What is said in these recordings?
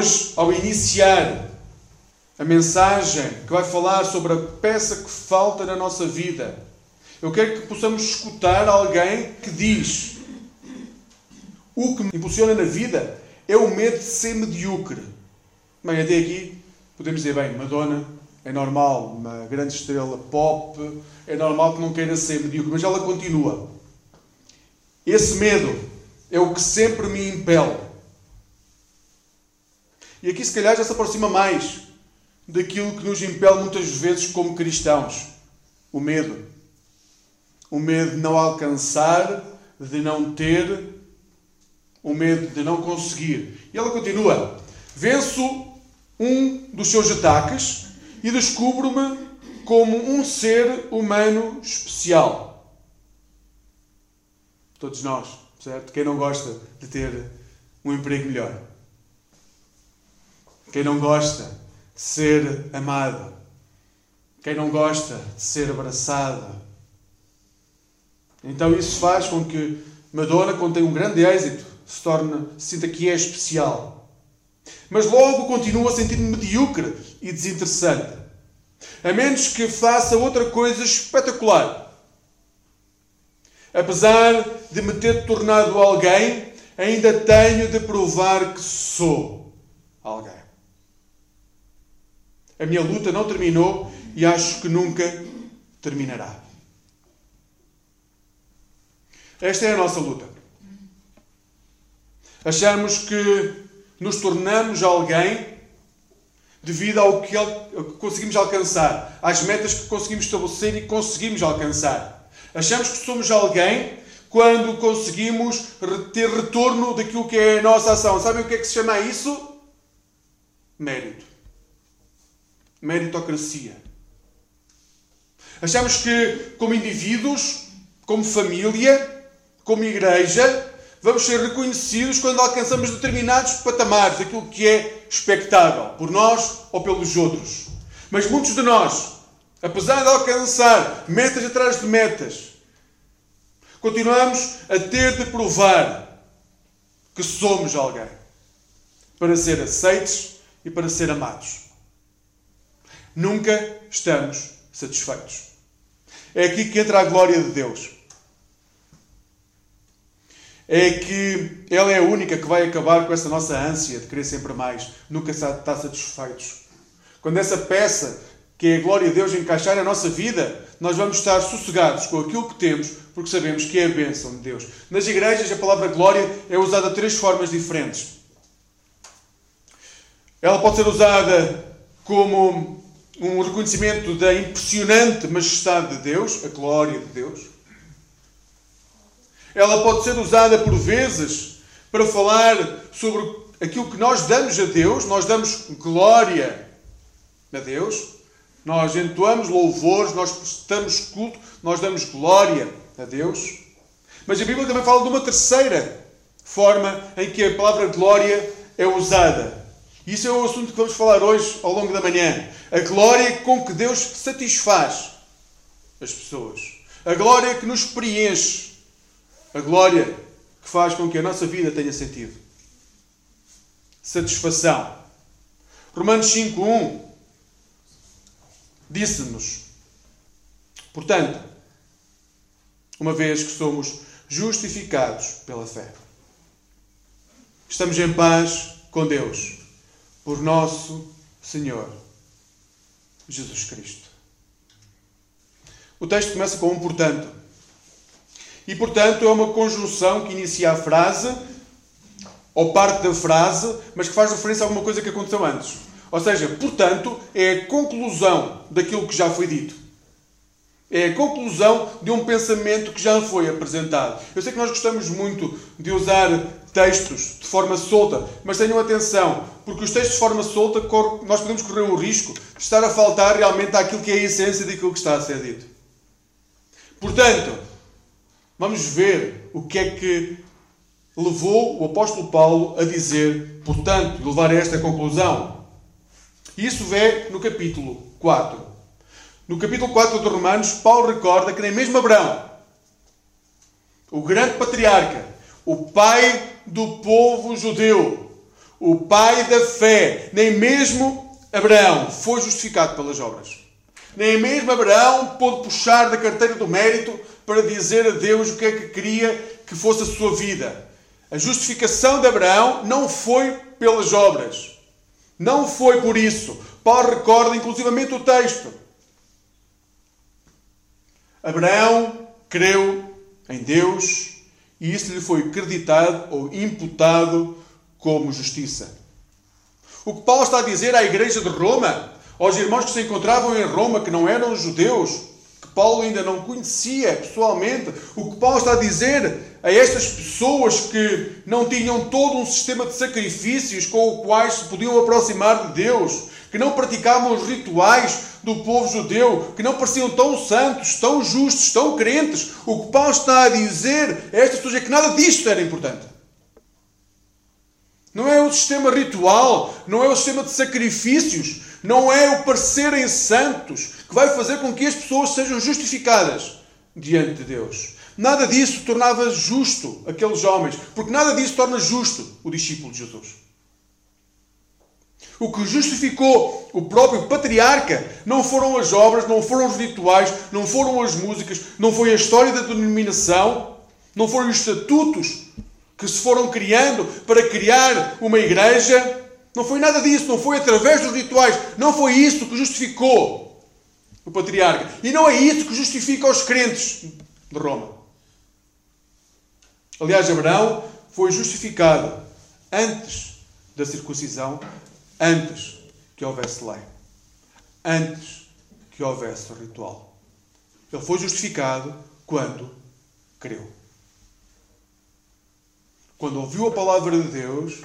Hoje, ao iniciar a mensagem que vai falar sobre a peça que falta na nossa vida, eu quero que possamos escutar alguém que diz: O que me impulsiona na vida é o medo de ser medíocre. Bem, até aqui podemos dizer: bem, Madonna é normal, uma grande estrela pop, é normal que não queira ser medíocre, mas ela continua. Esse medo é o que sempre me impele. E aqui, se calhar, já se aproxima mais daquilo que nos impele muitas vezes como cristãos: o medo. O medo de não alcançar, de não ter, o medo de não conseguir. E ela continua: venço um dos seus ataques e descubro-me como um ser humano especial. Todos nós, certo? Quem não gosta de ter um emprego melhor? Quem não gosta de ser amado? Quem não gosta de ser abraçado? Então isso faz com que Madonna, quando tem um grande êxito, se torne, sinta que é especial. Mas logo continua a sentir-me medíocre e desinteressante. A menos que faça outra coisa espetacular. Apesar de me ter tornado alguém, ainda tenho de provar que sou alguém. A minha luta não terminou e acho que nunca terminará. Esta é a nossa luta. Achamos que nos tornamos alguém devido ao que conseguimos alcançar, às metas que conseguimos estabelecer e conseguimos alcançar. Achamos que somos alguém quando conseguimos ter retorno daquilo que é a nossa ação. Sabem o que é que se chama isso? Mérito. Meritocracia. Achamos que, como indivíduos, como família, como igreja, vamos ser reconhecidos quando alcançamos determinados patamares daquilo que é expectável, por nós ou pelos outros. Mas muitos de nós, apesar de alcançar metas atrás de metas, continuamos a ter de provar que somos alguém para ser aceites e para ser amados. Nunca estamos satisfeitos. É aqui que entra a glória de Deus é que ela é a única que vai acabar com essa nossa ânsia de querer sempre mais, nunca está satisfeitos. Quando essa peça, que é a glória de Deus, encaixar na nossa vida, nós vamos estar sossegados com aquilo que temos, porque sabemos que é a bênção de Deus. Nas igrejas, a palavra glória é usada de três formas diferentes. Ela pode ser usada como um reconhecimento da impressionante majestade de Deus, a glória de Deus. Ela pode ser usada por vezes para falar sobre aquilo que nós damos a Deus, nós damos glória a Deus, nós entoamos louvores, nós prestamos culto, nós damos glória a Deus. Mas a Bíblia também fala de uma terceira forma em que a palavra glória é usada. Isso é o assunto que vamos falar hoje ao longo da manhã. A glória com que Deus satisfaz as pessoas. A glória que nos preenche a glória que faz com que a nossa vida tenha sentido. Satisfação. Romanos 5.1 disse-nos, portanto, uma vez que somos justificados pela fé, estamos em paz com Deus, por nosso Senhor Jesus Cristo. O texto começa com um portanto. E, portanto, é uma conjunção que inicia a frase, ou parte da frase, mas que faz referência a alguma coisa que aconteceu antes. Ou seja, portanto, é a conclusão daquilo que já foi dito. É a conclusão de um pensamento que já foi apresentado. Eu sei que nós gostamos muito de usar textos de forma solta, mas tenham atenção, porque os textos de forma solta nós podemos correr o risco de estar a faltar realmente àquilo que é a essência daquilo que está a ser dito. Portanto, vamos ver o que é que levou o apóstolo Paulo a dizer, portanto, levar a esta conclusão. Isso vê no capítulo 4. No capítulo 4 de Romanos, Paulo recorda que nem mesmo Abraão, o grande patriarca, o pai do povo judeu, o pai da fé, nem mesmo Abraão foi justificado pelas obras. Nem mesmo Abraão pôde puxar da carteira do mérito para dizer a Deus o que é que queria que fosse a sua vida. A justificação de Abraão não foi pelas obras. Não foi por isso. Paulo recorda inclusivamente o texto. Abraão creu em Deus e isso lhe foi creditado ou imputado como justiça. O que Paulo está a dizer à igreja de Roma, aos irmãos que se encontravam em Roma, que não eram judeus, que Paulo ainda não conhecia pessoalmente, o que Paulo está a dizer a estas pessoas que não tinham todo um sistema de sacrifícios com o quais se podiam aproximar de Deus, que não praticavam os rituais do povo judeu, que não pareciam tão santos, tão justos, tão crentes. O que Paulo está a dizer a estas pessoas é que nada disto era importante. Não é o sistema ritual, não é o sistema de sacrifícios, não é o parecerem santos que vai fazer com que as pessoas sejam justificadas diante de Deus. Nada disso tornava justo aqueles homens, porque nada disso torna justo o discípulo de Jesus. O que justificou o próprio patriarca não foram as obras, não foram os rituais, não foram as músicas, não foi a história da denominação, não foram os estatutos que se foram criando para criar uma igreja. Não foi nada disso, não foi através dos rituais, não foi isso que justificou o patriarca. E não é isso que justifica os crentes de Roma. Aliás, Abraão foi justificado antes da circuncisão, antes que houvesse lei, antes que houvesse ritual. Ele foi justificado quando creu. Quando ouviu a palavra de Deus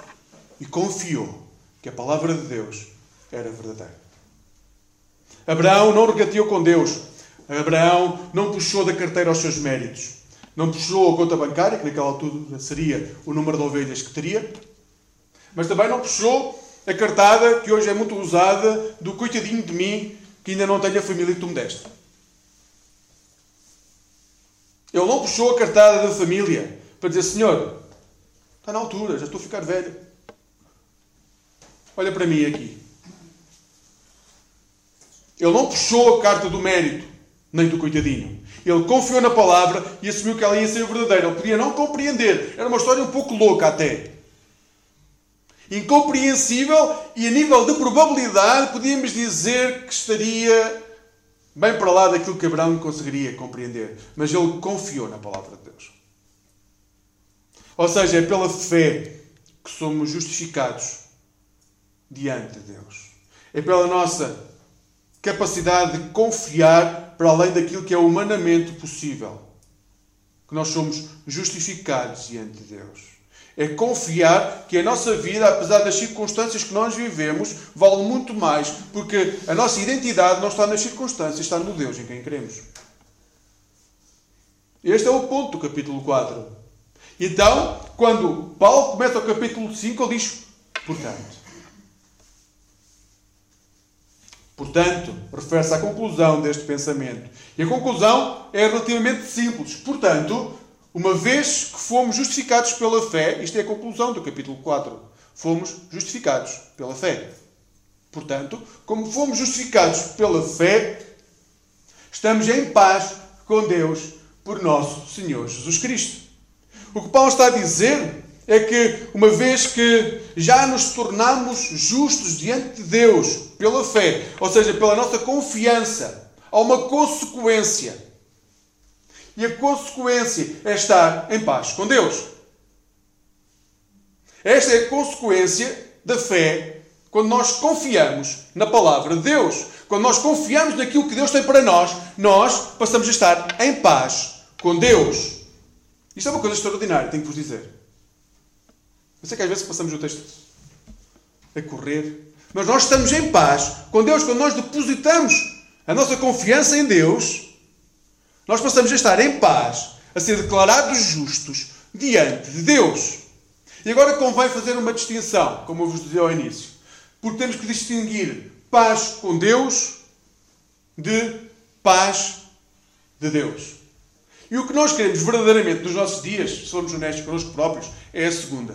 e confiou que a palavra de Deus era verdadeira. Abraão não regateou com Deus. Abraão não puxou da carteira os seus méritos. Não puxou a conta bancária, que naquela altura seria o número de ovelhas que teria, mas também não puxou a cartada que hoje é muito usada do coitadinho de mim que ainda não tenho a família que tu me deste. Ele não puxou a cartada da família para dizer: Senhor, está na altura, já estou a ficar velho. Olha para mim aqui. Ele não puxou a carta do mérito, nem do coitadinho. Ele confiou na palavra e assumiu que ela ia ser verdadeira. Ele podia não compreender. Era uma história um pouco louca até. Incompreensível e a nível de probabilidade podíamos dizer que estaria bem para lá daquilo que Abraão conseguiria compreender. Mas ele confiou na palavra de Deus. Ou seja, é pela fé que somos justificados diante de Deus. É pela nossa capacidade de confiar para além daquilo que é humanamente possível. Que nós somos justificados diante de Deus. É confiar que a nossa vida, apesar das circunstâncias que nós vivemos, vale muito mais, porque a nossa identidade não está nas circunstâncias, está no Deus em quem queremos. Este é o ponto do capítulo 4. Então, quando Paulo começa o capítulo 5, ele diz: portanto. Portanto, refere-se à conclusão deste pensamento. E a conclusão é relativamente simples. Portanto, uma vez que fomos justificados pela fé, isto é a conclusão do capítulo 4. Fomos justificados pela fé. Portanto, como fomos justificados pela fé, estamos em paz com Deus por nosso Senhor Jesus Cristo. O que Paulo está a dizer é que, uma vez que já nos tornamos justos diante de Deus pela fé, ou seja, pela nossa confiança, há uma consequência. E a consequência é estar em paz com Deus. Esta é a consequência da fé quando nós confiamos na palavra de Deus. Quando nós confiamos naquilo que Deus tem para nós, nós passamos a estar em paz com Deus. Isto é uma coisa extraordinária, tenho que vos dizer. Eu sei que às vezes passamos o texto a correr, mas nós estamos em paz com Deus quando nós depositamos a nossa confiança em Deus. Nós passamos a estar em paz, a ser declarados justos diante de Deus. E agora convém fazer uma distinção, como eu vos dizia ao início, porque temos que distinguir paz com Deus de paz de Deus. E o que nós queremos verdadeiramente nos nossos dias, se formos honestos connosco próprios, é a segunda.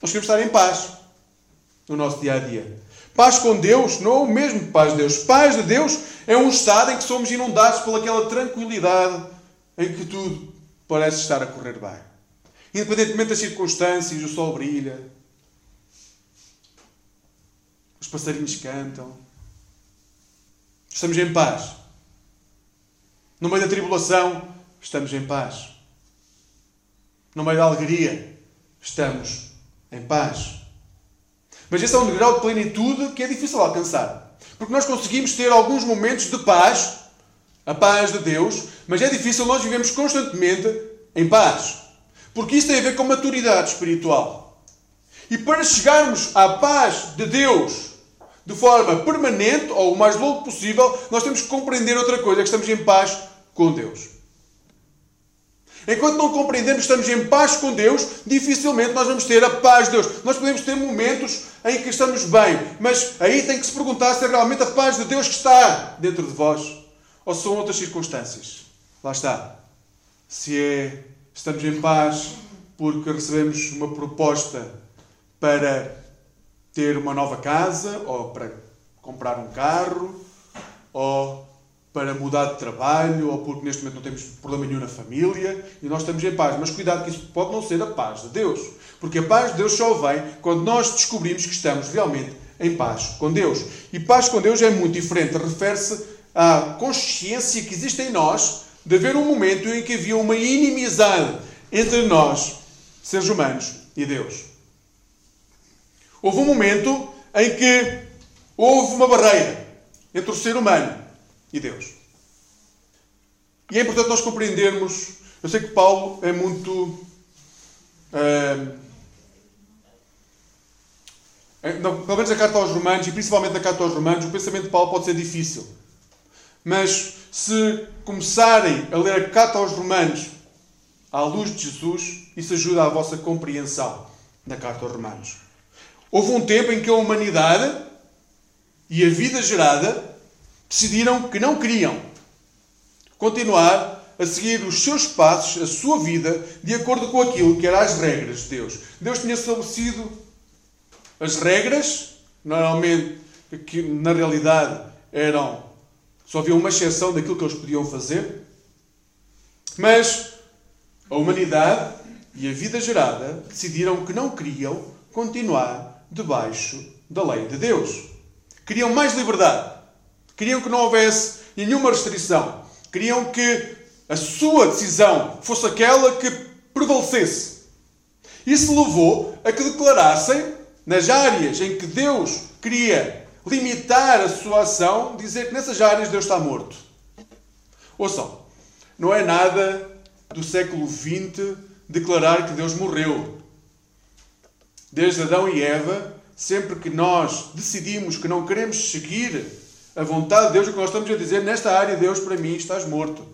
Nós queremos estar em paz no nosso dia a dia. Paz com Deus não é o mesmo que paz de Deus. Paz de Deus é um estado em que somos inundados pelaquela tranquilidade em que tudo parece estar a correr bem. Independentemente das circunstâncias, o sol brilha, os passarinhos cantam. Estamos em paz. No meio da tribulação, estamos em paz. No meio da alegria, estamos em paz. Mas esse é um grau de plenitude que é difícil alcançar. Porque nós conseguimos ter alguns momentos de paz, a paz de Deus, mas é difícil nós vivemos constantemente em paz. Porque isso tem a ver com maturidade espiritual. E para chegarmos à paz de Deus de forma permanente, ou o mais longo possível, nós temos que compreender outra coisa, é que estamos em paz com Deus. Enquanto não compreendemos que estamos em paz com Deus, dificilmente nós vamos ter a paz de Deus. Nós podemos ter momentos em que estamos bem, mas aí tem que se perguntar se é realmente a paz de Deus que está dentro de vós ou se são outras circunstâncias. Lá está. Se é estamos em paz porque recebemos uma proposta para ter uma nova casa ou para comprar um carro ou para mudar de trabalho ou porque neste momento não temos problema nenhum na família e nós estamos em paz. Mas cuidado que isso pode não ser a paz de Deus. Porque a paz de Deus só vem quando nós descobrimos que estamos realmente em paz com Deus. E paz com Deus é muito diferente. Refere-se à consciência que existe em nós de haver um momento em que havia uma inimizade entre nós, seres humanos, e Deus. Houve um momento em que houve uma barreira entre o ser humano e Deus. E é importante nós compreendermos. Eu sei que Paulo é muito. Uh, não, pelo menos a carta aos Romanos, e principalmente na carta aos Romanos, o pensamento de Paulo pode ser difícil. Mas se começarem a ler a carta aos Romanos à luz de Jesus, isso ajuda à vossa compreensão da carta aos Romanos. Houve um tempo em que a humanidade e a vida gerada decidiram que não queriam continuar a seguir os seus passos, a sua vida, de acordo com aquilo que eram as regras de Deus. Deus tinha estabelecido as regras, normalmente, que na realidade eram. Só havia uma exceção daquilo que eles podiam fazer. Mas a humanidade e a vida gerada decidiram que não queriam continuar debaixo da lei de Deus. Queriam mais liberdade. Queriam que não houvesse nenhuma restrição. Queriam que a sua decisão fosse aquela que prevalecesse. Isso levou a que declarassem, nas áreas em que Deus queria limitar a sua ação, dizer que nessas áreas Deus está morto. Ouçam, não é nada do século XX declarar que Deus morreu. Desde Adão e Eva, sempre que nós decidimos que não queremos seguir a vontade de Deus, o que nós estamos a dizer, nesta área, Deus, para mim, estás morto.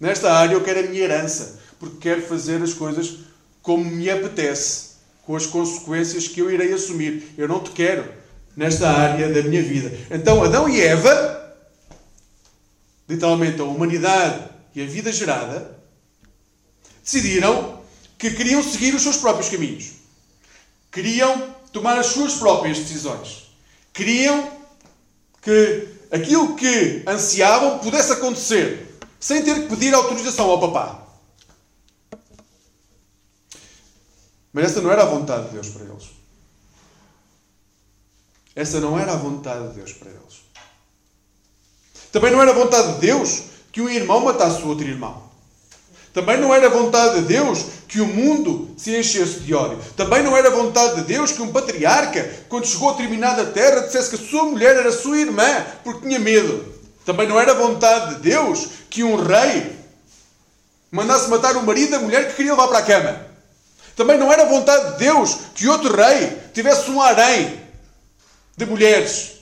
Nesta área eu quero a minha herança, porque quero fazer as coisas como me apetece, com as consequências que eu irei assumir. Eu não te quero nesta área da minha vida. Então, Adão e Eva, literalmente a humanidade e a vida gerada, decidiram que queriam seguir os seus próprios caminhos. Queriam tomar as suas próprias decisões. Queriam que aquilo que ansiavam pudesse acontecer sem ter que pedir autorização ao papá. Mas essa não era a vontade de Deus para eles. Essa não era a vontade de Deus para eles. Também não era a vontade de Deus que um irmão matasse o outro irmão. Também não era vontade de Deus que o mundo se enchesse de ódio. Também não era vontade de Deus que um patriarca, quando chegou a determinada terra, dissesse que a sua mulher era sua irmã, porque tinha medo. Também não era vontade de Deus que um rei mandasse matar o marido da mulher que queria levar para a cama. Também não era vontade de Deus que outro rei tivesse um harém de mulheres.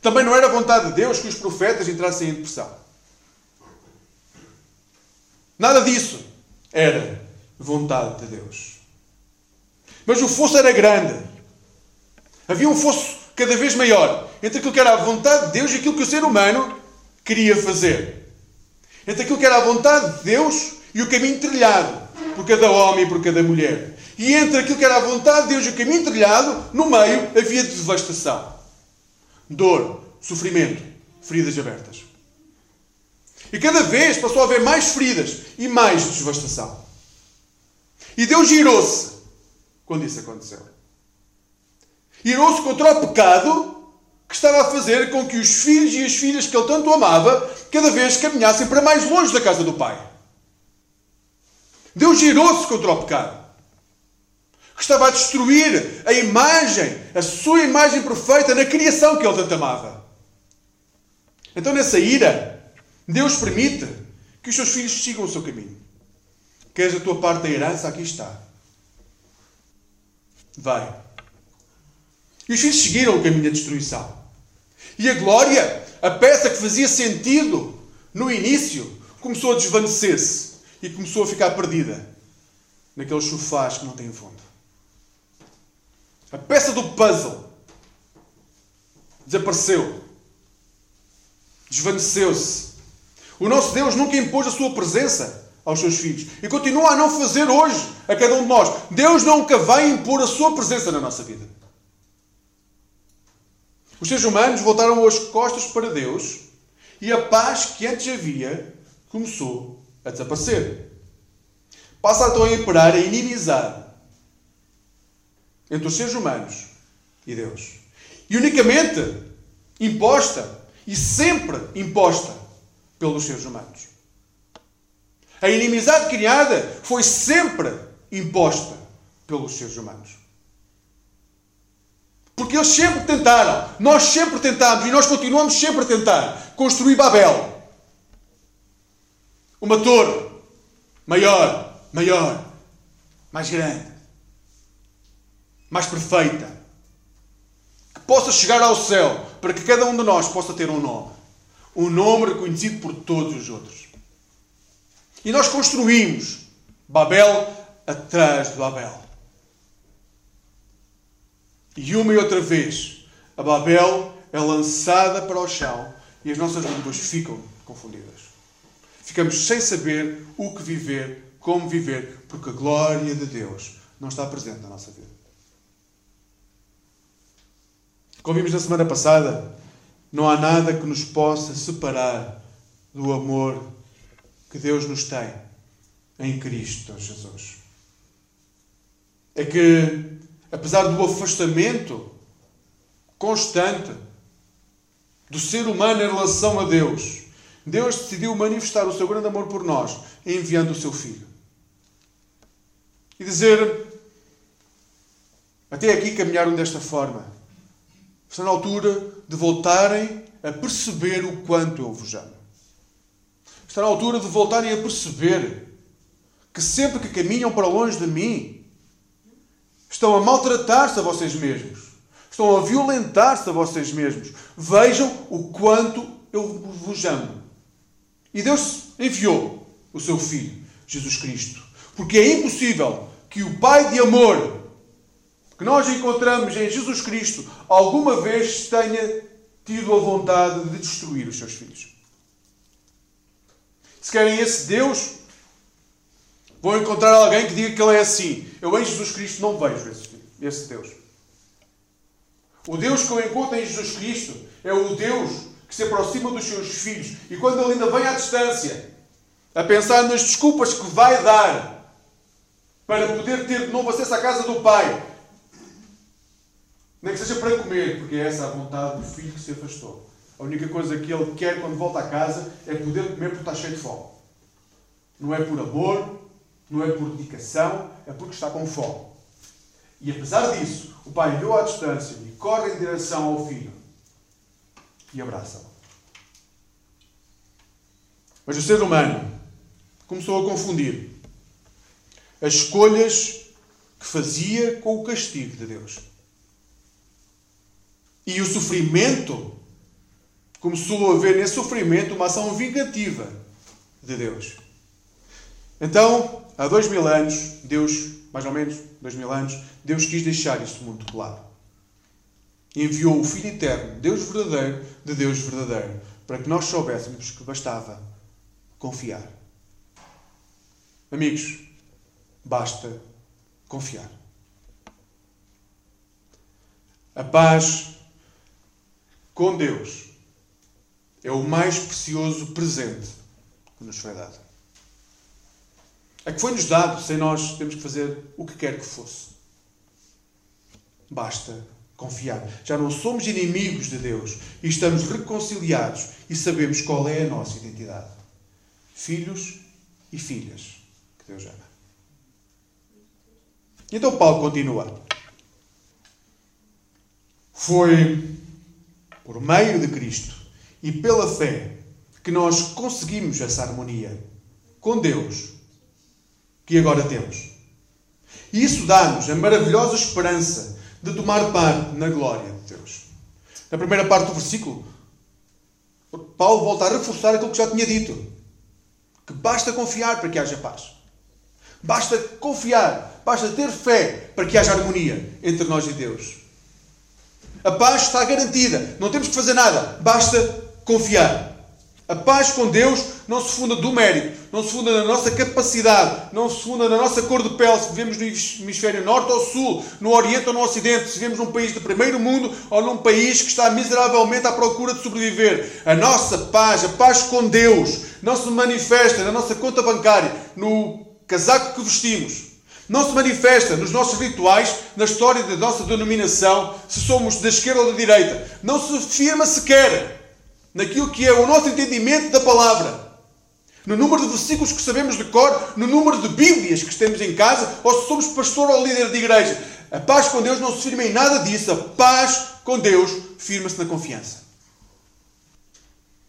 Também não era vontade de Deus que os profetas entrassem em depressão. Nada disso era vontade de Deus. Mas o fosso era grande. Havia um fosso cada vez maior entre aquilo que era a vontade de Deus e aquilo que o ser humano queria fazer. Entre aquilo que era a vontade de Deus e o caminho trilhado por cada homem e por cada mulher. E entre aquilo que era a vontade de Deus e o caminho trilhado, no meio havia devastação, dor, sofrimento, feridas abertas. E cada vez passou a haver mais feridas e mais devastação. E Deus girou-se quando isso aconteceu. Girou-se contra o pecado que estava a fazer com que os filhos e as filhas que ele tanto amava cada vez caminhassem para mais longe da casa do Pai. Deus girou-se contra o pecado que estava a destruir a imagem, a sua imagem perfeita na criação que ele tanto amava. Então, nessa ira, Deus permite que os seus filhos sigam o seu caminho. Queres a tua parte da herança? Aqui está. Vai. E os filhos seguiram o caminho da destruição. E a glória, a peça que fazia sentido no início, começou a desvanecer-se e começou a ficar perdida naqueles sofás que não têm fundo. A peça do puzzle desapareceu, desvaneceu-se. O nosso Deus nunca impôs a sua presença aos seus filhos e continua a não fazer hoje a cada um de nós. Deus nunca vai impor a sua presença na nossa vida. Os seres humanos voltaram as costas para Deus e a paz que antes havia começou a desaparecer. Passa então a imperar a inimizade entre os seres humanos e Deus. E unicamente imposta e sempre imposta pelos seres humanos. A inimizade criada foi sempre imposta pelos seres humanos. Porque eles sempre tentaram, nós sempre tentámos e nós continuamos sempre a tentar construir Babel. Uma torre maior, maior, mais grande, mais perfeita, que possa chegar ao céu, para que cada um de nós possa ter um nome. Um nome reconhecido por todos os outros. E nós construímos Babel atrás de Babel. E uma e outra vez, a Babel é lançada para o chão e as nossas línguas ficam confundidas. Ficamos sem saber o que viver, como viver, porque a glória de Deus não está presente na nossa vida. Como vimos na semana passada, não há nada que nos possa separar do amor que Deus nos tem em Cristo Jesus. É que apesar do afastamento constante do ser humano em relação a Deus, Deus decidiu manifestar o seu grande amor por nós, enviando o seu Filho. E dizer: Até aqui caminharam desta forma. Está na altura de voltarem a perceber o quanto eu vos amo. Está na altura de voltarem a perceber que sempre que caminham para longe de mim, Estão a maltratar-se a vocês mesmos. Estão a violentar-se a vocês mesmos. Vejam o quanto eu vos amo. E Deus enviou o seu Filho, Jesus Cristo. Porque é impossível que o Pai de amor que nós encontramos em Jesus Cristo alguma vez tenha tido a vontade de destruir os seus filhos. Se querem esse Deus, Vão encontrar alguém que diga que ele é assim. Eu em Jesus Cristo não vejo esse, esse Deus. O Deus que eu encontro em Jesus Cristo é o Deus que se aproxima dos seus filhos. E quando ele ainda vem à distância, a pensar nas desculpas que vai dar para poder ter de novo acesso à casa do Pai, nem que seja para comer, porque é essa a vontade do filho que se afastou. A única coisa que ele quer quando volta a casa é poder comer porque está cheio de fome. Não é por amor, não é por dedicação, é porque está com fome. E apesar disso, o pai olhou à distância e corre em direção ao filho e abraça-o. Mas o ser humano começou a confundir as escolhas que fazia com o castigo de Deus. E o sofrimento começou a ver nesse sofrimento uma ação vingativa de Deus. Então, há dois mil anos, Deus, mais ou menos dois mil anos, Deus quis deixar este mundo. E enviou o Filho Eterno, Deus verdadeiro, de Deus verdadeiro, para que nós soubéssemos que bastava confiar. Amigos, Basta confiar. A paz com Deus é o mais precioso presente que nos foi dado. É que foi-nos dado sem nós termos que fazer o que quer que fosse. Basta confiar. Já não somos inimigos de Deus e estamos reconciliados e sabemos qual é a nossa identidade. Filhos e filhas que Deus ama. Então Paulo continua. Foi por meio de Cristo e pela fé que nós conseguimos essa harmonia com Deus que agora temos. E isso dá-nos a maravilhosa esperança de tomar parte na glória de Deus. Na primeira parte do versículo, Paulo volta a reforçar aquilo que já tinha dito: que basta confiar para que haja paz. Basta confiar, basta ter fé para que haja harmonia entre nós e Deus. A paz está garantida, não temos que fazer nada, basta confiar. A paz com Deus não se funda do mérito, não se funda na nossa capacidade, não se funda na nossa cor de pele, se vivemos no hemisfério norte ou sul, no oriente ou no ocidente, se vivemos num país de primeiro mundo ou num país que está miseravelmente à procura de sobreviver. A nossa paz, a paz com Deus, não se manifesta na nossa conta bancária, no casaco que vestimos. Não se manifesta nos nossos rituais, na história da nossa denominação, se somos da esquerda ou da direita. Não se afirma sequer naquilo que é o nosso entendimento da palavra, no número de versículos que sabemos de cor, no número de Bíblias que temos em casa, ou se somos pastor ou líder de igreja. A paz com Deus não se firma em nada disso. A paz com Deus firma-se na confiança.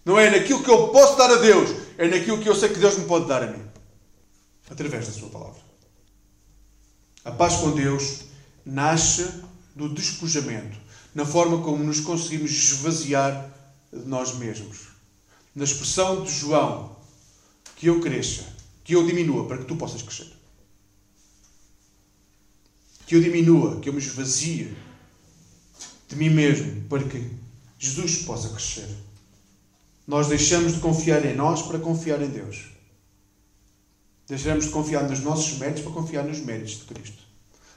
Não é naquilo que eu posso dar a Deus, é naquilo que eu sei que Deus me pode dar a mim. Através da Sua palavra. A paz com Deus nasce do despojamento, na forma como nos conseguimos esvaziar de nós mesmos. Na expressão de João, que eu cresça, que eu diminua para que tu possas crescer. Que eu diminua, que eu me esvazie de mim mesmo para que Jesus possa crescer. Nós deixamos de confiar em nós para confiar em Deus. Deixamos de confiar nos nossos méritos para confiar nos méritos de Cristo.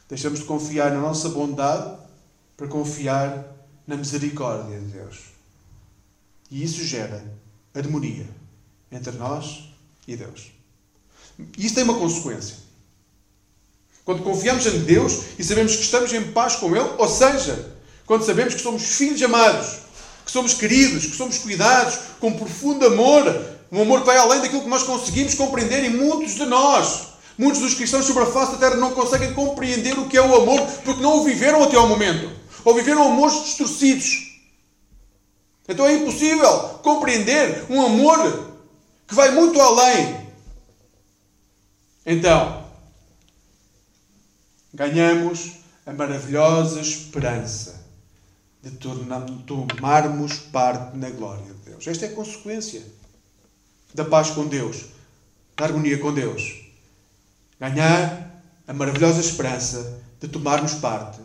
Deixamos de confiar na nossa bondade para confiar na misericórdia de Deus. E isso gera harmonia entre nós e Deus. E isso tem uma consequência. Quando confiamos em Deus e sabemos que estamos em paz com Ele, ou seja, quando sabemos que somos filhos amados, que somos queridos, que somos cuidados com profundo amor, um amor que vai além daquilo que nós conseguimos compreender e muitos de nós, muitos dos cristãos sobre a face da terra não conseguem compreender o que é o amor porque não o viveram até ao momento, ou viveram amores distorcidos. Então é impossível compreender um amor que vai muito além. Então, ganhamos a maravilhosa esperança de tomarmos parte na glória de Deus. Esta é a consequência da paz com Deus, da harmonia com Deus. Ganhar a maravilhosa esperança de tomarmos parte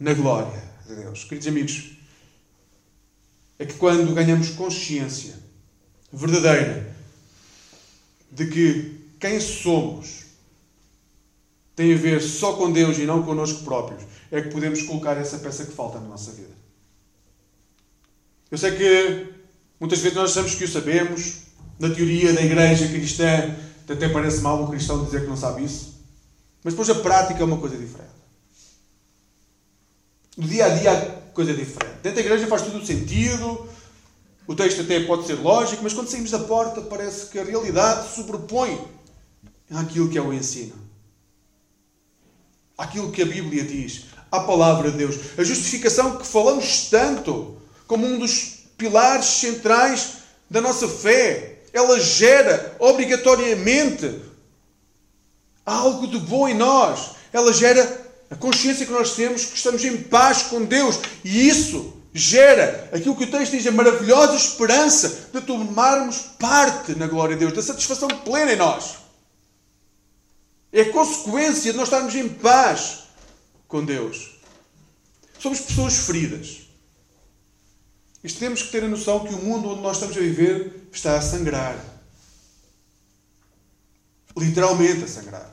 na glória de Deus. Queridos amigos, é que quando ganhamos consciência verdadeira de que quem somos tem a ver só com Deus e não connosco próprios, é que podemos colocar essa peça que falta na nossa vida. Eu sei que muitas vezes nós achamos que o sabemos, na teoria da igreja cristã, até parece mal um cristão dizer que não sabe isso, mas depois a prática é uma coisa diferente. No dia a dia coisa diferente. Dentro da igreja faz tudo sentido, o texto até pode ser lógico, mas quando saímos da porta parece que a realidade sobrepõe àquilo que é o ensino. Àquilo que a Bíblia diz, à palavra de Deus. A justificação que falamos tanto como um dos pilares centrais da nossa fé. Ela gera obrigatoriamente algo de bom em nós. Ela gera a consciência que nós temos que estamos em paz com Deus. E isso gera aquilo que o texto diz, a maravilhosa esperança de tomarmos parte na glória de Deus, da satisfação plena em nós. É a consequência de nós estarmos em paz com Deus. Somos pessoas feridas. Isto temos que ter a noção que o mundo onde nós estamos a viver está a sangrar. Literalmente a sangrar.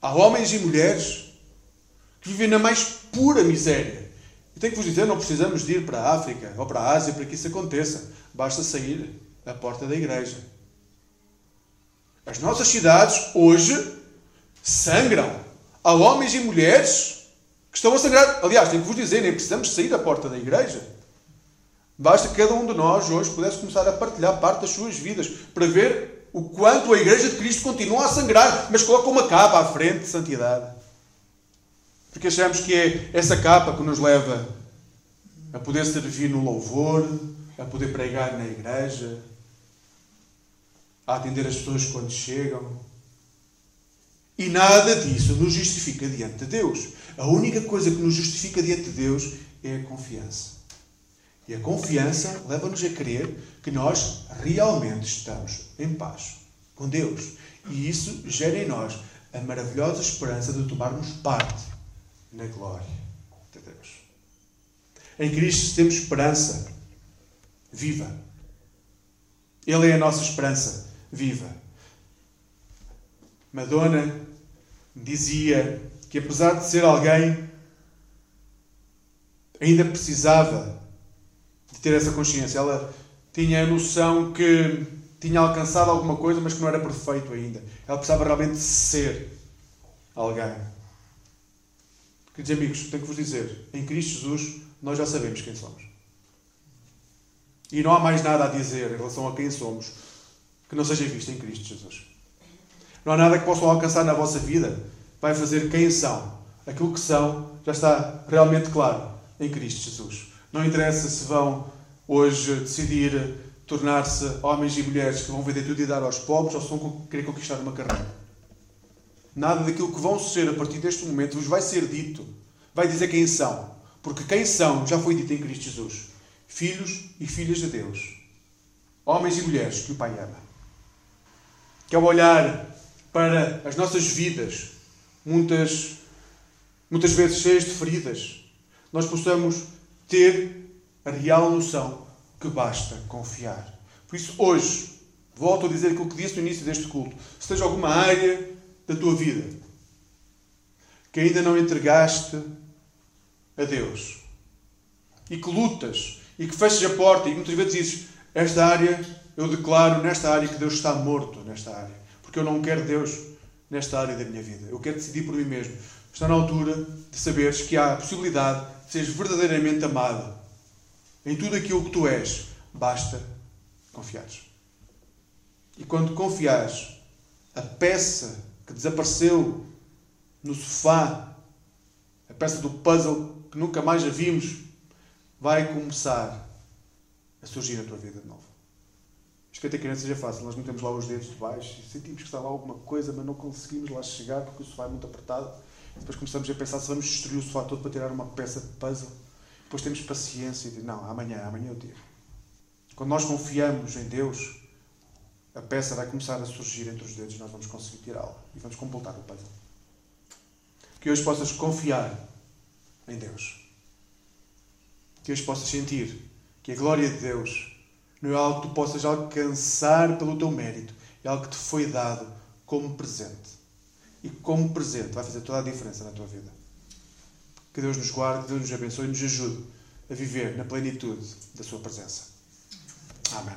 Há homens e mulheres que vivem na mais pura miséria. E tenho que vos dizer, não precisamos de ir para a África ou para a Ásia para que isso aconteça. Basta sair à porta da igreja. As nossas cidades hoje sangram. Há homens e mulheres que estão a sangrar. Aliás, tenho que vos dizer, nem precisamos sair da porta da igreja. Basta que cada um de nós hoje pudesse começar a partilhar parte das suas vidas para ver o quanto a Igreja de Cristo continua a sangrar, mas coloca uma capa à frente de santidade. Porque achamos que é essa capa que nos leva a poder servir no louvor, a poder pregar na igreja, a atender as pessoas quando chegam. E nada disso nos justifica diante de Deus. A única coisa que nos justifica diante de Deus é a confiança. E a confiança leva-nos a crer que nós realmente estamos em paz com Deus. E isso gera em nós a maravilhosa esperança de tomarmos parte na glória de Deus. Em Cristo temos esperança viva. Ele é a nossa esperança viva. Madonna dizia que, apesar de ser alguém, ainda precisava ter essa consciência. Ela tinha a noção que tinha alcançado alguma coisa, mas que não era perfeito ainda. Ela precisava realmente ser alguém. Queridos amigos, tenho que vos dizer: em Cristo Jesus, nós já sabemos quem somos. E não há mais nada a dizer em relação a quem somos que não seja visto em Cristo Jesus. Não há nada que possam alcançar na vossa vida vai fazer quem são. Aquilo que são já está realmente claro em Cristo Jesus. Não interessa se vão hoje decidir tornar-se homens e mulheres que vão vender tudo e dar aos pobres ou se vão querer conquistar uma carreira. Nada daquilo que vão ser a partir deste momento vos vai ser dito. Vai dizer quem são. Porque quem são já foi dito em Cristo Jesus. Filhos e filhas de Deus. Homens e mulheres que o Pai ama. Que ao olhar para as nossas vidas, muitas, muitas vezes cheias de feridas, nós possamos ter a real noção que basta confiar. Por isso, hoje, volto a dizer aquilo que disse no início deste culto. Se tens alguma área da tua vida que ainda não entregaste a Deus e que lutas e que fechas a porta e muitas vezes dizes: Esta área, eu declaro nesta área que Deus está morto nesta área, porque eu não quero Deus nesta área da minha vida. Eu quero decidir por mim mesmo. Está na altura de saberes que há a possibilidade de seres verdadeiramente amado em tudo aquilo que tu és. Basta confiares. E quando confiares, a peça que desapareceu no sofá, a peça do puzzle que nunca mais a vimos, vai começar a surgir na tua vida de novo. Isto que até criança seja fácil, nós metemos lá os dedos de baixo e sentimos que está lá alguma coisa, mas não conseguimos lá chegar porque o sofá é muito apertado. Depois começamos a pensar se vamos destruir o sofá todo para tirar uma peça de puzzle. Depois temos paciência e dizer, não, amanhã, amanhã eu tiro. Quando nós confiamos em Deus, a peça vai começar a surgir entre os dedos e nós vamos conseguir tirá-la e vamos completar o puzzle. Que hoje possas confiar em Deus. Que hoje possas sentir que a glória de Deus não é algo que tu possas alcançar pelo teu mérito, é algo que te foi dado como presente. E como presente vai fazer toda a diferença na tua vida. Que Deus nos guarde, que Deus nos abençoe e nos ajude a viver na plenitude da Sua presença. Amém.